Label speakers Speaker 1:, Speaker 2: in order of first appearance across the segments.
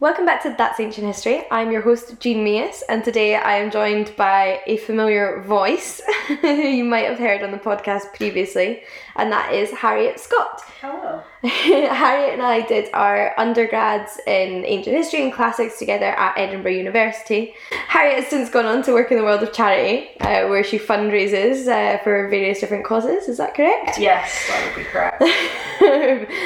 Speaker 1: Welcome back to That's Ancient History. I'm your host, Jean Meas, and today I am joined by a familiar voice who you might have heard on the podcast previously, and that is Harriet Scott.
Speaker 2: Hello.
Speaker 1: Harriet and I did our undergrads in ancient history and classics together at Edinburgh University. Harriet has since gone on to work in the world of charity, uh, where she fundraises uh, for various different causes. Is that correct?
Speaker 2: Yes, that would be correct.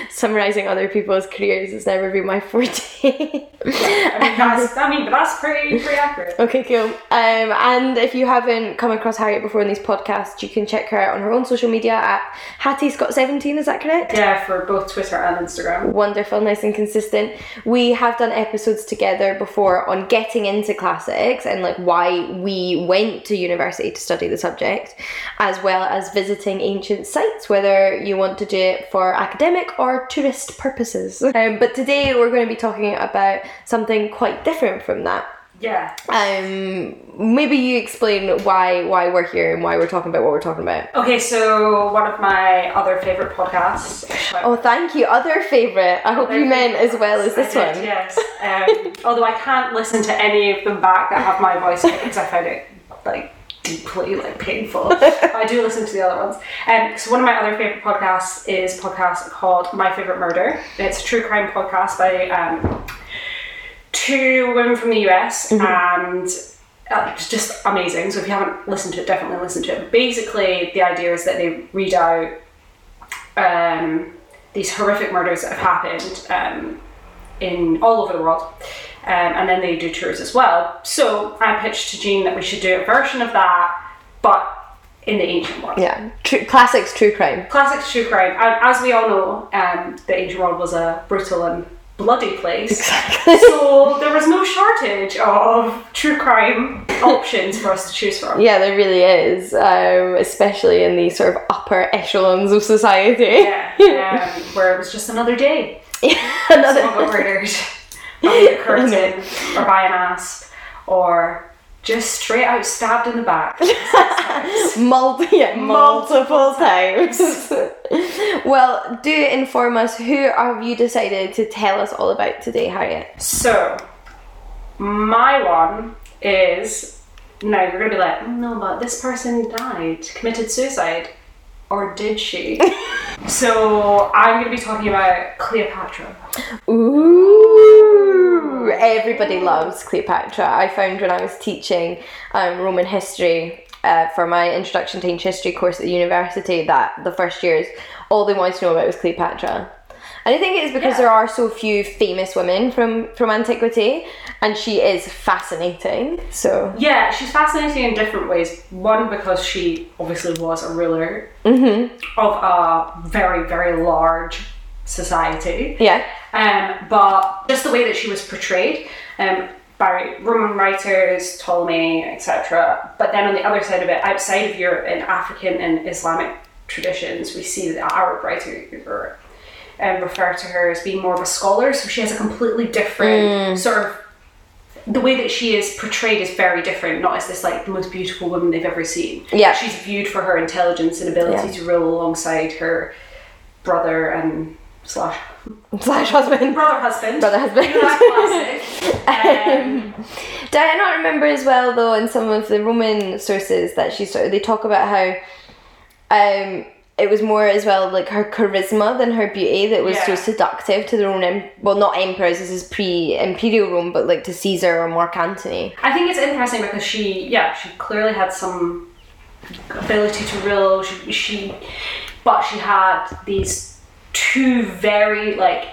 Speaker 1: Summarising other people's careers has never been my forte.
Speaker 2: I mean, that's, I mean, but that's pretty, pretty accurate.
Speaker 1: Okay, cool. Um, and if you haven't come across Harriet before in these podcasts, you can check her out on her own social media at Hattie Scott17, is that correct?
Speaker 2: Yeah, for both Twitter and Instagram.
Speaker 1: Wonderful, nice and consistent. We have done episodes together before on getting into classics and like why we went to university to study the subject, as well as visiting ancient sites, whether you want to do it for academic or tourist purposes. Um, but today we're going to be talking about something quite different from that.
Speaker 2: Yeah.
Speaker 1: Um, maybe you explain why why we're here and why we're talking about what we're talking about.
Speaker 2: Okay, so one of my other favourite podcasts.
Speaker 1: Oh, thank you. Other favorite. I hope you meant as well as this
Speaker 2: did,
Speaker 1: one.
Speaker 2: Yes. Um, although I can't listen to any of them back that have my voice in it because I find it like deeply like painful. But I do listen to the other ones. Um, so one of my other favorite podcasts is a podcast called My Favorite Murder. It's a true crime podcast by um, two women from the US and uh, it's just amazing. So if you haven't listened to it, definitely listen to it. Basically, the idea is that they read out um, these horrific murders that have happened um, in all over the world. Um, and then they do tours as well. So I pitched to Jean that we should do a version of that, but in the ancient world.
Speaker 1: Yeah, true, classics, true crime.
Speaker 2: Classics true crime. And as we all know, um, the ancient world was a brutal and bloody place.
Speaker 1: Exactly.
Speaker 2: So there was no shortage of true crime options for us to choose from.
Speaker 1: Yeah, there really is, um, especially in the sort of upper echelons of society.
Speaker 2: Yeah, um, where it was just another day.
Speaker 1: Another
Speaker 2: Someone got murdered by a curtain or by an asp or just straight out stabbed in the back.
Speaker 1: yeah, multiple times. well, do inform us who have you decided to tell us all about today, Harriet?
Speaker 2: So, my one is now you're gonna be like, "Mm, no, but this person died, committed suicide, or did she? so I'm gonna be talking about Cleopatra.
Speaker 1: Ooh, everybody loves Cleopatra. I found when I was teaching um, Roman history uh, for my introduction to ancient history course at the university that the first years, all they wanted to know about was Cleopatra. And I think it's because
Speaker 2: Yeah.
Speaker 1: there are so few famous women from, from antiquity, and she is fascinating. So,
Speaker 2: Yeah, she's fascinating in different ways. One because she obviously was a ruler
Speaker 1: Mm-hmm.
Speaker 2: of a very very large society.
Speaker 1: yeah.
Speaker 2: Um, but just the way that she was portrayed um, by Roman writers, Ptolemy, etc. But then on the other side of it, outside of Europe, in African and Islamic traditions, we see that Arab writers um, refer to her as being more of a scholar. So she has a completely different sort of. The way that she is portrayed is very different, not as this like the most beautiful woman they've ever seen.
Speaker 1: Yeah.
Speaker 2: She's viewed for her intelligence and ability
Speaker 1: Yeah.
Speaker 2: to rule alongside her brother and slash
Speaker 1: Slash husband.
Speaker 2: brother husband.
Speaker 1: Brother husband.
Speaker 2: You know, classic. Um,
Speaker 1: not remember as well though in some of the Roman sources that she sort of they talk about how um it was more as well like her charisma than her beauty that was so seductive to the Roman well not emperors this is pre imperial Rome but like to Caesar or Mark Antony.
Speaker 2: I think it's interesting because she, yeah, she clearly had some ability to rule. She, she, but she had these two very like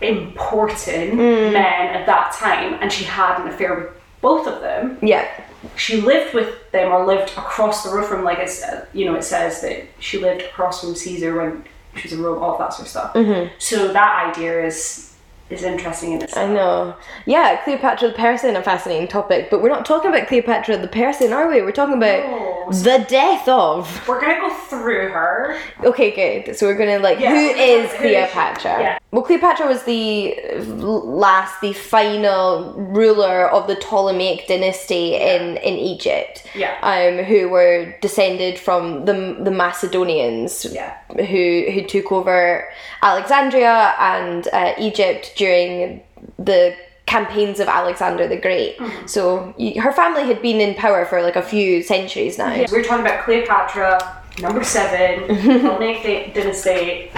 Speaker 2: important
Speaker 1: Mm.
Speaker 2: men at that time, and she had an affair with both of them.
Speaker 1: Yeah.
Speaker 2: She lived with them or lived across the road from, like it's, uh, you know, it says that she lived across from Caesar when she was in Rome, all that sort of stuff.
Speaker 1: Mm-hmm.
Speaker 2: So that idea is is interesting in itself.
Speaker 1: I know. Yeah, Cleopatra the person, a fascinating topic, but we're not talking about Cleopatra the person, are we? We're talking about
Speaker 2: No.
Speaker 1: The death of.
Speaker 2: We're gonna go through her.
Speaker 1: Okay, good. So we're gonna like,
Speaker 2: Yeah,
Speaker 1: who is
Speaker 2: who is?
Speaker 1: Cleopatra?
Speaker 2: Yeah.
Speaker 1: Well, Cleopatra was the last, the final ruler of the Ptolemaic dynasty in in Egypt.
Speaker 2: Yeah.
Speaker 1: Um, who were descended from the the Macedonians.
Speaker 2: Yeah.
Speaker 1: Who who took over Alexandria and uh, Egypt during the campaigns of Alexander the Great. Mm-hmm. So y- her family had been in power for like a few centuries now.
Speaker 2: Yeah, we're talking about Cleopatra, number seven, Ptolemaic dynasty,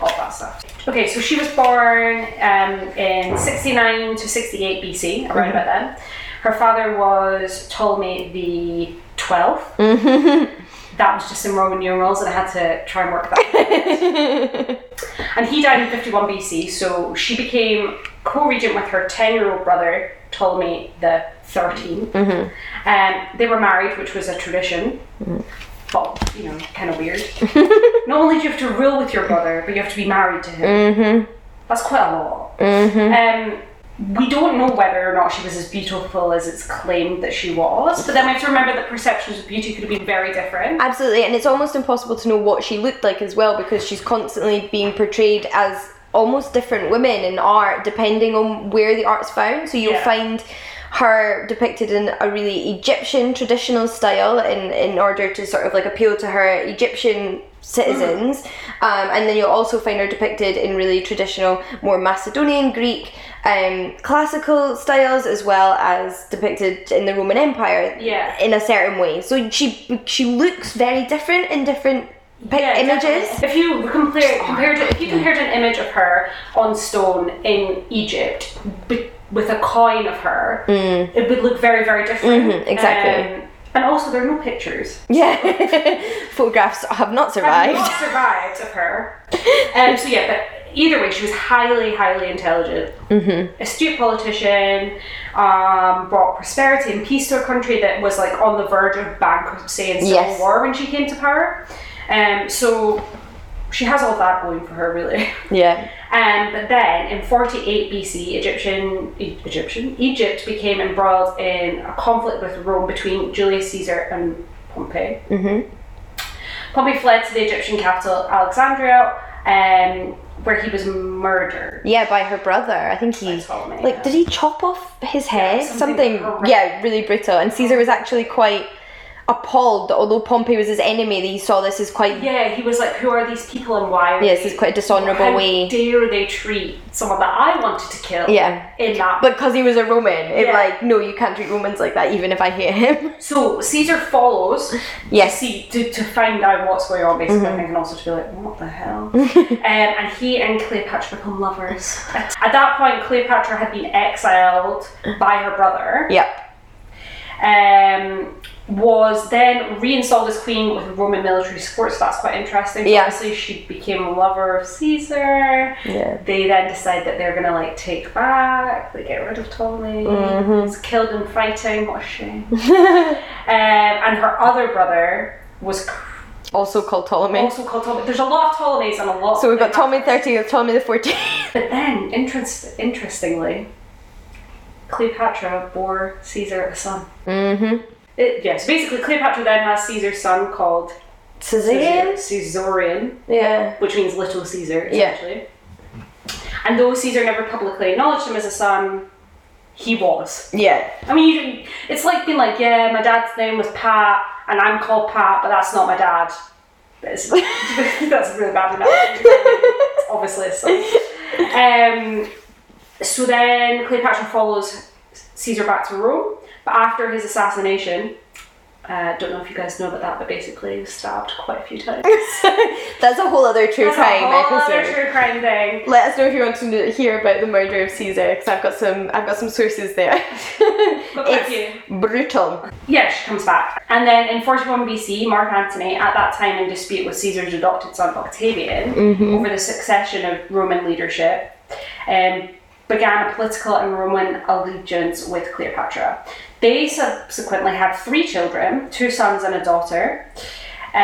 Speaker 2: all that stuff. Okay, so she was born um, in 69 to 68 BC, around about mm-hmm. then. Her father was Ptolemy the 12th. That was just in Roman numerals, and I had to try and work that. out. and he died in 51 BC, so she became co-regent with her 10-year-old brother Ptolemy the 13th. Um, they were married, which was a tradition, but you know, kind of weird. Not only do you have to rule with your brother, but you have to be married to him. That's quite a lot. Um, we don't know whether or not she was as beautiful as it's claimed that she was, but then we have to remember that perceptions of beauty could have been very different.
Speaker 1: Absolutely, and it's almost impossible to know what she looked like as well because she's constantly being portrayed as almost different women in art depending on where the art's found. So you'll
Speaker 2: Yeah.
Speaker 1: find her depicted in a really Egyptian traditional style in, in order to sort of like appeal to her Egyptian citizens. Um, and then you'll also find her depicted in really traditional, more Macedonian Greek um, classical styles as well as depicted in the Roman Empire
Speaker 2: Yeah.
Speaker 1: in a certain way. So she she looks very different in different
Speaker 2: Yeah,
Speaker 1: images.
Speaker 2: definitely. If you compare, compared, if you compared an image of her on stone in Egypt with a coin of her, it would look very, very different.
Speaker 1: Mhm, exactly.
Speaker 2: Um, and also, there are no pictures.
Speaker 1: Yeah, photographs have not
Speaker 2: I've
Speaker 1: survived.
Speaker 2: not survived of her. Um, so yeah, but either way, she was highly, highly intelligent,
Speaker 1: Mm-hmm.
Speaker 2: astute politician, um, brought prosperity and peace to a country that was like on the verge of bankruptcy and civil
Speaker 1: Yes.
Speaker 2: war when she came to power. Um, so she has all that going for her, really.
Speaker 1: Yeah,
Speaker 2: Um, but then in 48 BC, Egyptian E- Egyptian Egypt became embroiled in a conflict with Rome between Julius Caesar and Pompey.
Speaker 1: Mhm.
Speaker 2: Pompey fled to the Egyptian capital Alexandria, um, where he was murdered.
Speaker 1: yeah, by her brother. I think he like did he chop off his head?
Speaker 2: something
Speaker 1: something, yeah, really brutal. And Caesar was actually quite appalled, that although Pompey was his enemy, that he saw this as quite
Speaker 2: Yeah, he was like, "Who are these people and why?" Are
Speaker 1: Yes,
Speaker 2: they,
Speaker 1: it's quite a dishonourable way. how.
Speaker 2: Dare they treat someone that I wanted to kill?
Speaker 1: Yeah.
Speaker 2: in that
Speaker 1: But because he was a Roman, it
Speaker 2: Yeah.
Speaker 1: like no, you can't treat Romans like that, even if I hate him.
Speaker 2: So Caesar follows
Speaker 1: Yes.
Speaker 2: to see to, to find out what's going on, basically, I think, and also to be like, what the hell? um, and he and Cleopatra become lovers. At, at that point, Cleopatra had been exiled by her brother.
Speaker 1: Yep.
Speaker 2: Um, was then reinstalled as queen with Roman military support, so that's quite interesting. So
Speaker 1: Yeah.
Speaker 2: Obviously, she became a lover of Caesar.
Speaker 1: Yeah.
Speaker 2: They then decide that they're gonna like take back, they get rid of Ptolemy.
Speaker 1: Mm-hmm.
Speaker 2: He's killed in fighting. What a shame. um, and her other brother was
Speaker 1: Also called Ptolemy.
Speaker 2: also called Ptolemy. There's a lot of Ptolemies and a lot.
Speaker 1: so we've got Ptolemy 13th, Ptolemy the 14th.
Speaker 2: But then, interest, interestingly, Cleopatra bore Caesar a son.
Speaker 1: mm-hmm.
Speaker 2: It, yes, basically, Cleopatra then has Caesar's son called
Speaker 1: Caesarian?
Speaker 2: Caesarion,
Speaker 1: Yeah.
Speaker 2: which means little Caesar,
Speaker 1: Yeah.
Speaker 2: And though Caesar never publicly acknowledged him as a son, he was.
Speaker 1: Yeah.
Speaker 2: I mean, you, it's like being like, yeah, my dad's name was Pat, and I'm called Pat, but that's not my dad. That's, that's a really bad analogy. Obviously a son. Um, so then Cleopatra follows Caesar back to Rome, but after his assassination, uh, don't know if you guys know about that, but basically he was stabbed quite a few times.
Speaker 1: That's a whole other true
Speaker 2: That's a
Speaker 1: crime
Speaker 2: whole other
Speaker 1: episode.
Speaker 2: true crime thing.
Speaker 1: Let us know if you want to hear about the murder of Caesar, because I've got some. I've got some sources there.
Speaker 2: A
Speaker 1: it's brutal.
Speaker 2: Yeah, she comes back. And then in 41 BC, Mark Antony, at that time in dispute with Caesar's adopted son Octavian over the succession of Roman leadership, um, began a political and Roman allegiance with Cleopatra. They subsequently had three children, two sons and a daughter. Um,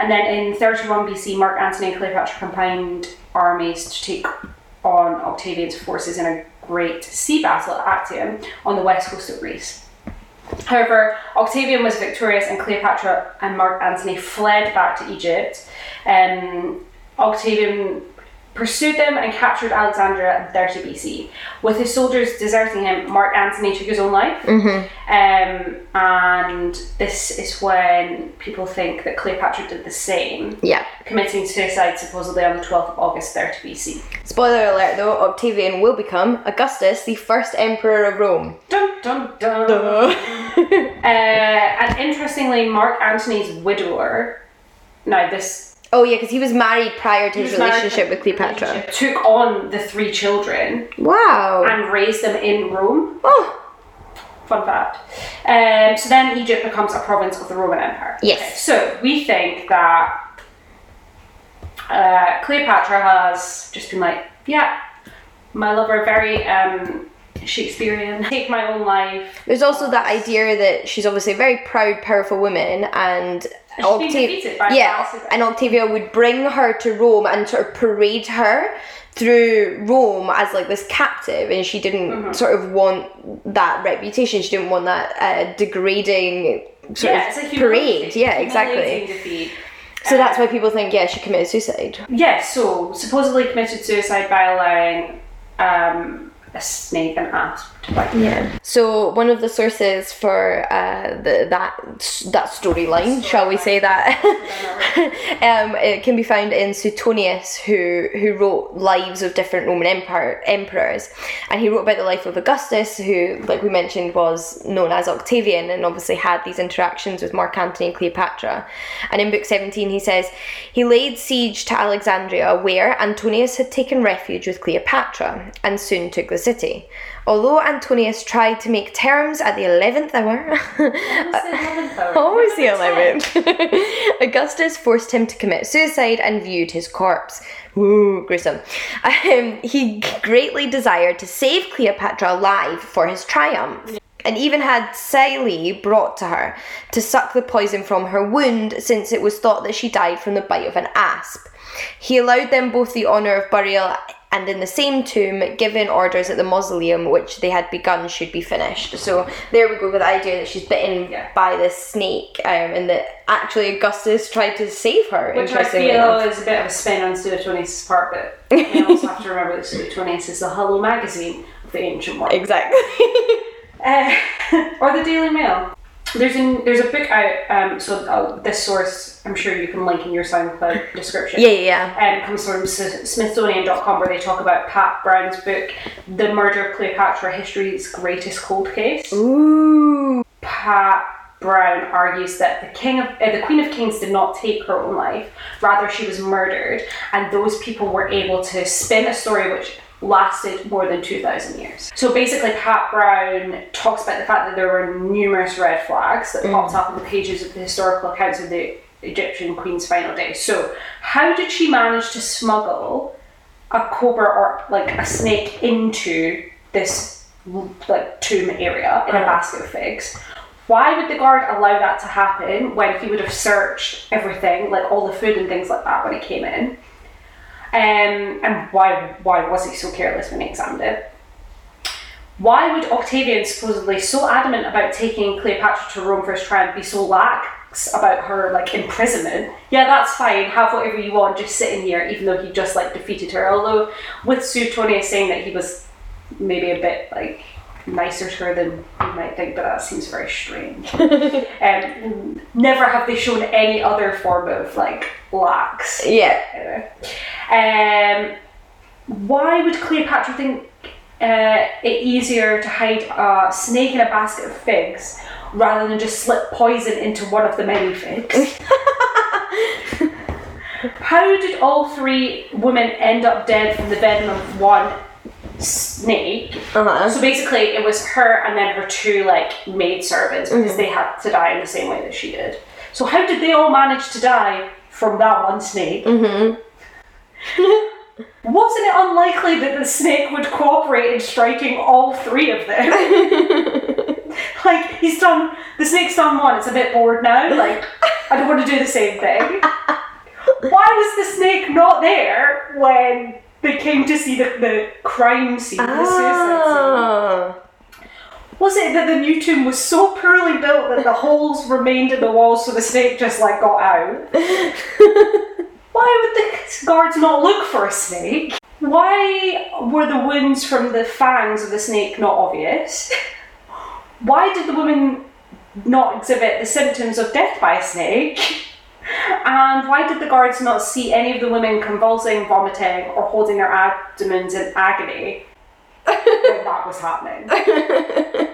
Speaker 2: and then in 31 BC, Mark Antony and Cleopatra combined armies to take on Octavian's forces in a great sea battle at Actium on the west coast of Greece. However, Octavian was victorious and Cleopatra and Mark Antony fled back to Egypt. Um, Octavian pursued them and captured Alexandria in 30 BC. With his soldiers deserting him, Mark Antony took his own life. Um, and this is when people think that Cleopatra did the same,
Speaker 1: Yeah.
Speaker 2: committing suicide supposedly on the 12th of August 30 BC.
Speaker 1: Spoiler alert though, Octavian will become Augustus, the first emperor of Rome.
Speaker 2: Dun dun dun. Uh, and interestingly, Mark Antony's widower, now this
Speaker 1: oh yeah, because he was married prior to his
Speaker 2: was married
Speaker 1: relationship with Cleopatra.
Speaker 2: relationship, took on the three children
Speaker 1: Wow.
Speaker 2: and raised them in Rome.
Speaker 1: Oh.
Speaker 2: Fun fact. Um, so then Egypt becomes a province of the Roman Empire.
Speaker 1: Yes.
Speaker 2: Okay, So we think that uh, Cleopatra has just been like, yeah, my lover, very um, Shakespearean. Take my own life.
Speaker 1: There's also that idea that she's obviously a very proud, powerful woman, and
Speaker 2: And she's been defeated by
Speaker 1: yeah, and Octavia would bring her to Rome and sort of parade her through Rome as like this captive, and she didn't
Speaker 2: Mm-hmm.
Speaker 1: sort of want that reputation. She didn't want that uh, degrading sort
Speaker 2: yeah,
Speaker 1: of parade. Yeah, exactly.
Speaker 2: defeat.
Speaker 1: So that's why people think yeah she committed suicide.
Speaker 2: Yeah, so supposedly committed suicide by allowing um, a snake and asp
Speaker 1: Yeah. So one of the sources for uh, the, that that storyline, shall we say that, um, it can be found in Suetonius, who who wrote lives of different Roman empire emperors, and he wrote about the life of Augustus, who, like we mentioned, was known as Octavian, and obviously had these interactions with Mark Antony and Cleopatra. And in Book Seventeen, he says he laid siege to Alexandria, where Antonius had taken refuge with Cleopatra, and soon took the city. Although Antonius tried to make terms at the 11th hour, always the 11th, Augustus forced him to commit suicide and viewed his corpse. Ooh, gruesome. Um, he greatly desired to save Cleopatra alive for his triumph. And even had Psylli brought to her to suck the poison from her wound, since it was thought that she died from the bite of an asp. He allowed them both the honour of burial and in the same tomb, given orders that the mausoleum which they had begun should be finished. So there we go with the idea that she's bitten
Speaker 2: Yeah.
Speaker 1: by this snake, um, and that actually Augustus tried to save her.
Speaker 2: Which I feel
Speaker 1: enough.
Speaker 2: is a bit of a spin on Suetonius' part, but we also have to remember that Suetonius is the Hello magazine of the ancient world.
Speaker 1: Exactly.
Speaker 2: Uh, or the Daily Mail. There's a there's a book out. Um, so uh, this source, I'm sure you can link in your SoundCloud description.
Speaker 1: yeah, yeah, yeah.
Speaker 2: Um, comes from S- Smithsonian.com, where they talk about Pat Brown's book, "The Murder of Cleopatra: History's Greatest Cold Case."
Speaker 1: Ooh.
Speaker 2: Pat Brown argues that the king of uh, the Queen of Kings did not take her own life; rather, she was murdered, and those people were able to spin a story which lasted more than 2,000 years. So basically, Pat Brown talks about the fact that there were numerous red flags that popped mm. up in the pages of the historical accounts of the Egyptian queen's final days. So, how did she manage to smuggle a cobra or like a snake into this like tomb area in a mm. basket of figs? Why would the guard allow that to happen when he would have searched everything, like all the food and things like that, when he came in? Um, and why why was he so careless when he examined it? Why would Octavian, supposedly so adamant about taking Cleopatra to Rome for his triumph, be so lax about her like imprisonment? Yeah, that's fine. Have whatever you want. Just sit in here, even though he just like defeated her. Although with Suetonius saying that he was maybe a bit like nicer to her than you might think, but that seems very strange. um, never have they shown any other form of like lax.
Speaker 1: Yeah.
Speaker 2: Anyway. Um, why would Cleopatra think uh, it easier to hide a snake in a basket of figs rather than just slip poison into one of the many figs? How did all three women end up dead from the venom of one snake?
Speaker 1: Uh-huh.
Speaker 2: So basically, it was her and then her two like maid servants because they had to die in the same way that she did. So how did they all manage to die from that one snake?
Speaker 1: Mm-hmm.
Speaker 2: Wasn't it unlikely that the snake would cooperate in striking all three of them? like he's done the snake's done one, it's a bit bored now, like I don't want to do the same thing. Why was the snake not there when they came to see the, the crime scene, the suicide scene?
Speaker 1: Ah.
Speaker 2: Was it that the new tomb was so poorly built that the holes remained in the walls so the snake just like got out? why would the guards not look for a snake? Why were the wounds from the fangs of the snake not obvious? Why did the woman not exhibit the symptoms of death by a snake? And why did the guards not see any of the women convulsing, vomiting, or holding their abdomens in agony when that was happening?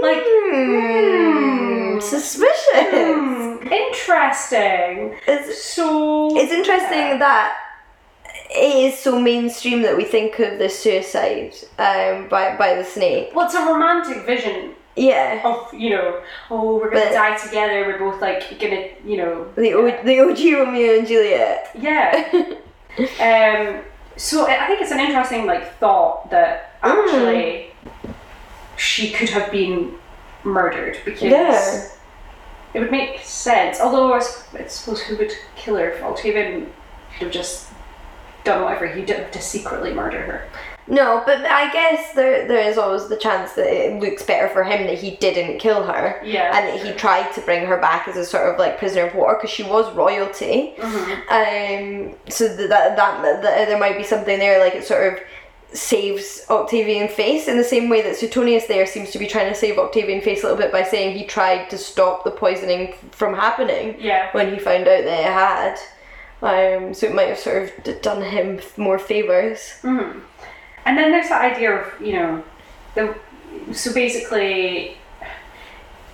Speaker 2: Like,
Speaker 1: Hmm, suspicious.
Speaker 2: hmm, interesting.
Speaker 1: It's,
Speaker 2: So
Speaker 1: it's interesting
Speaker 2: yeah.
Speaker 1: that it is so mainstream that we think of the suicide um, by, by the snake.
Speaker 2: Well, it's a romantic vision
Speaker 1: Yeah.
Speaker 2: of you know, oh, we're gonna
Speaker 1: But-
Speaker 2: die together. We're both like gonna, you know,
Speaker 1: The, o- the OG Romeo and Juliet.
Speaker 2: yeah. um, so I think it's an interesting like thought that actually she could have been murdered because
Speaker 1: Yeah.
Speaker 2: It would make sense. Although I, suppose who would kill her if Octavian could have just done whatever he did to secretly murder her.
Speaker 1: No, but I guess there there is always the chance that it looks better for him that he didn't kill her.
Speaker 2: Yeah.
Speaker 1: And that he tried to bring her back as a sort of like prisoner of war because she was royalty. Um, so that that that there might be something there, like it sort of saves Octavian face in the same way that Suetonius there seems to be trying to save Octavian face a little bit by saying he tried to stop the poisoning from happening
Speaker 2: Yeah.
Speaker 1: when he found out that it had. Um, so it might have sort of done him more favors. Hmm.
Speaker 2: And then there's the idea of, you know, the so basically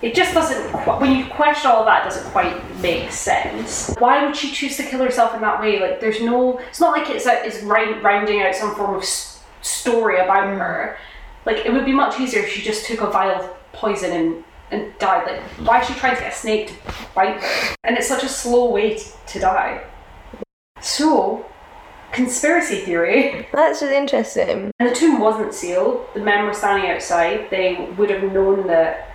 Speaker 2: it just doesn't qu- when you question all of that it doesn't quite make sense. Why would she choose to kill herself in that way? Like there's no it's not like it's a, it's round, rounding out some form of story about her. Like it would be much easier if she just took a vial of poison and and died. Like why is she trying to get a snake to bite her? And it's such a slow way t- to die. So, conspiracy theory.
Speaker 1: That's really interesting.
Speaker 2: And the tomb wasn't sealed. The men were standing outside. They would have known that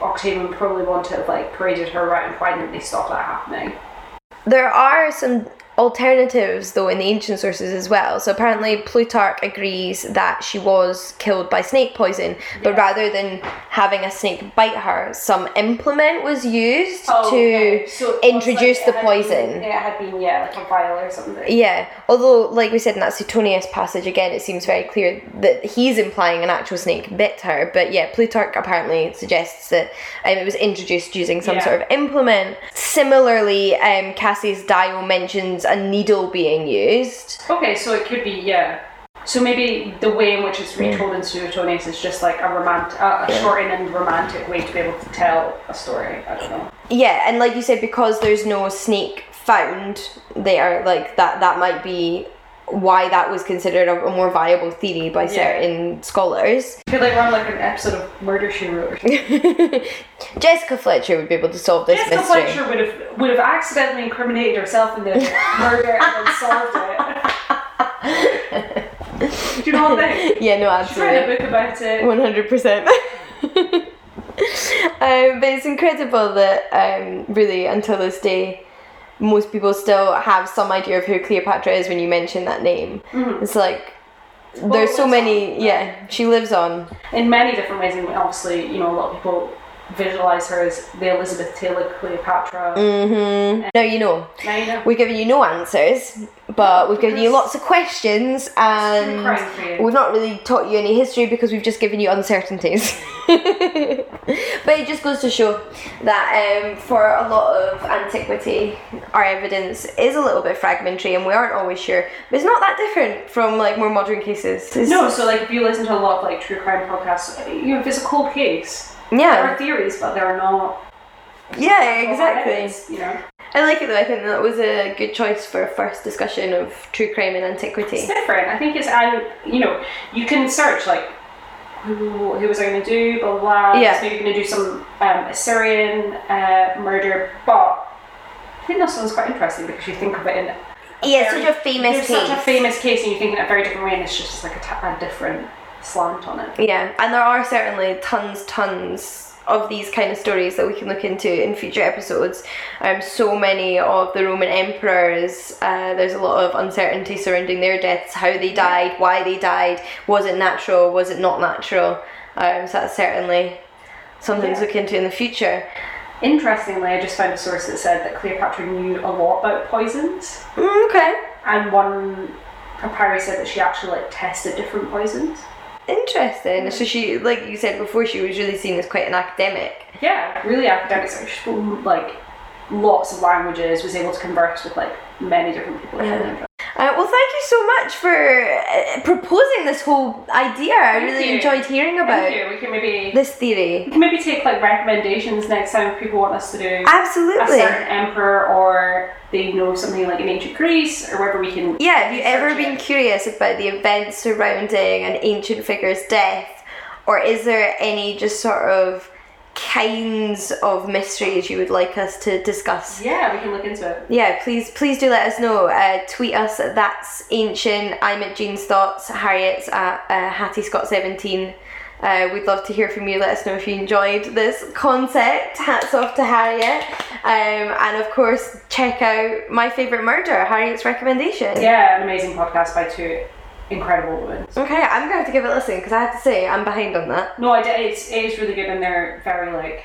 Speaker 2: Octavian probably wanted to have like paraded her around. Why didn't they stop that happening?
Speaker 1: There are some alternatives though in the ancient sources as well. So apparently Plutarch agrees that she was killed by snake poison, but
Speaker 2: Yeah.
Speaker 1: rather than having a snake bite her, some implement was used to
Speaker 2: Oh, okay. So
Speaker 1: introduce
Speaker 2: like
Speaker 1: the poison.
Speaker 2: Been, it had been yeah, like a vial or something.
Speaker 1: Yeah, although, like we said in that Suetonius passage, again, it seems very clear that he's implying an actual snake bit her. But yeah, Plutarch apparently suggests that um, it was introduced using some
Speaker 2: Yeah.
Speaker 1: sort of implement. Similarly, um, Cassius Dio mentions a needle being used.
Speaker 2: Okay, so it could be yeah. So maybe the way in which it's retold in Suetonius is just like a romantic, a, a shortened and romantic way to be able to tell a story. I don't know.
Speaker 1: Yeah, and like you said, because there's no snake found there, like that, that might be why that was considered a, a more viable theory by
Speaker 2: Yeah.
Speaker 1: certain scholars.
Speaker 2: I feel like we're on like an episode of Murder She Wrote.
Speaker 1: Jessica Fletcher would be able to solve this
Speaker 2: Jessica
Speaker 1: mystery.
Speaker 2: Fletcher would have would have accidentally incriminated herself in the murder and then solved it. Do you know what I mean?
Speaker 1: Yeah, no, absolutely.
Speaker 2: She's writing a book about it.
Speaker 1: One hundred percent. Um, but it's incredible that um, really until this day, most people still have some idea of who Cleopatra is when you mention that name. Mm-hmm. It's like there's
Speaker 2: it
Speaker 1: so many.
Speaker 2: on.
Speaker 1: Yeah, she lives on.
Speaker 2: In many different ways, and obviously, you know, a lot of people visualize her as the Elizabeth Taylor Cleopatra.
Speaker 1: Mm-hmm. Now you know.
Speaker 2: Now you know.
Speaker 1: We've given you no answers, but we've given you lots of questions, and
Speaker 2: you.
Speaker 1: we've not really taught you any history because we've just given you uncertainties. but it just goes to show that um, for a lot of antiquity, our evidence is a little bit fragmentary, and we aren't always sure. But it's not that different from like more modern cases. It's-
Speaker 2: No, so like if you listen to a lot of like true crime podcasts, you know, if it's a cold case, there are theories, but they're not.
Speaker 1: yeah, exactly.
Speaker 2: evidence, You know,
Speaker 1: I like it though. I think that was a good choice for a first discussion of true crime in antiquity.
Speaker 2: it's different. I think it's and you know you can search like who, who was I going to do, blah blah. blah.
Speaker 1: Yeah.
Speaker 2: It's maybe going to do some um, Assyrian uh, murder, but I think this one's quite interesting because you think of it in
Speaker 1: Yeah, it's
Speaker 2: very-
Speaker 1: such a famous
Speaker 2: There's
Speaker 1: case.
Speaker 2: such a famous case, and you think in a very different way, and it's just like a, t- a different slant on it.
Speaker 1: Yeah, and there are certainly tons, tons of these kind of stories that we can look into in future episodes. Um, so many of the Roman emperors, uh, there's a lot of uncertainty surrounding their deaths, how they died, why they died, was it natural, was it not natural? Um, so that's certainly something to look into in the future.
Speaker 2: Interestingly, I just found a source that said that Cleopatra knew a lot about poisons,
Speaker 1: Mm, okay.
Speaker 2: and one papyrus said that she actually like tested different poisons.
Speaker 1: Interesting. So she, like you said before, she was really seen as quite an academic.
Speaker 2: Yeah, really academic. So she spoke like lots of languages, was able to converse with like many different people.
Speaker 1: Yeah. Uh, well, thank you so much for uh, proposing this whole idea. I
Speaker 2: Thank
Speaker 1: really
Speaker 2: you.
Speaker 1: enjoyed hearing about.
Speaker 2: We can maybe
Speaker 1: this theory.
Speaker 2: we can maybe take like recommendations next time if people want us to do
Speaker 1: absolutely a
Speaker 2: certain emperor or they know something like in ancient Greece or wherever we can.
Speaker 1: Yeah, have you ever been
Speaker 2: it.
Speaker 1: curious about the events surrounding an ancient figure's death? Or is there any just sort of kinds of mysteries you would like us to discuss?
Speaker 2: Yeah, we can look into it.
Speaker 1: Yeah, please please do let us know. Uh, tweet us at that's ancient. I'm at Jean's thoughts. Harriet's at uh, Hattie Scott seventeen. Uh, we'd love to hear from you. Let us know if you enjoyed this concept. Hats off to Harriet. Um, and of course, check out my favorite murder, Harriet's recommendation.
Speaker 2: Yeah, an amazing podcast by two incredible women.
Speaker 1: Okay, I'm gonna have to give it a listen because I have to say I'm behind on that.
Speaker 2: No, I did. It's it is really good and they're very like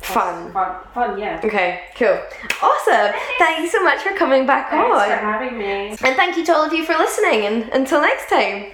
Speaker 1: Fun.
Speaker 2: fun, fun. Yeah.
Speaker 1: Okay, cool, awesome. Thank you so much for coming back
Speaker 2: Thanks
Speaker 1: on,
Speaker 2: for having me.
Speaker 1: and thank you to all of you for listening. And until next time.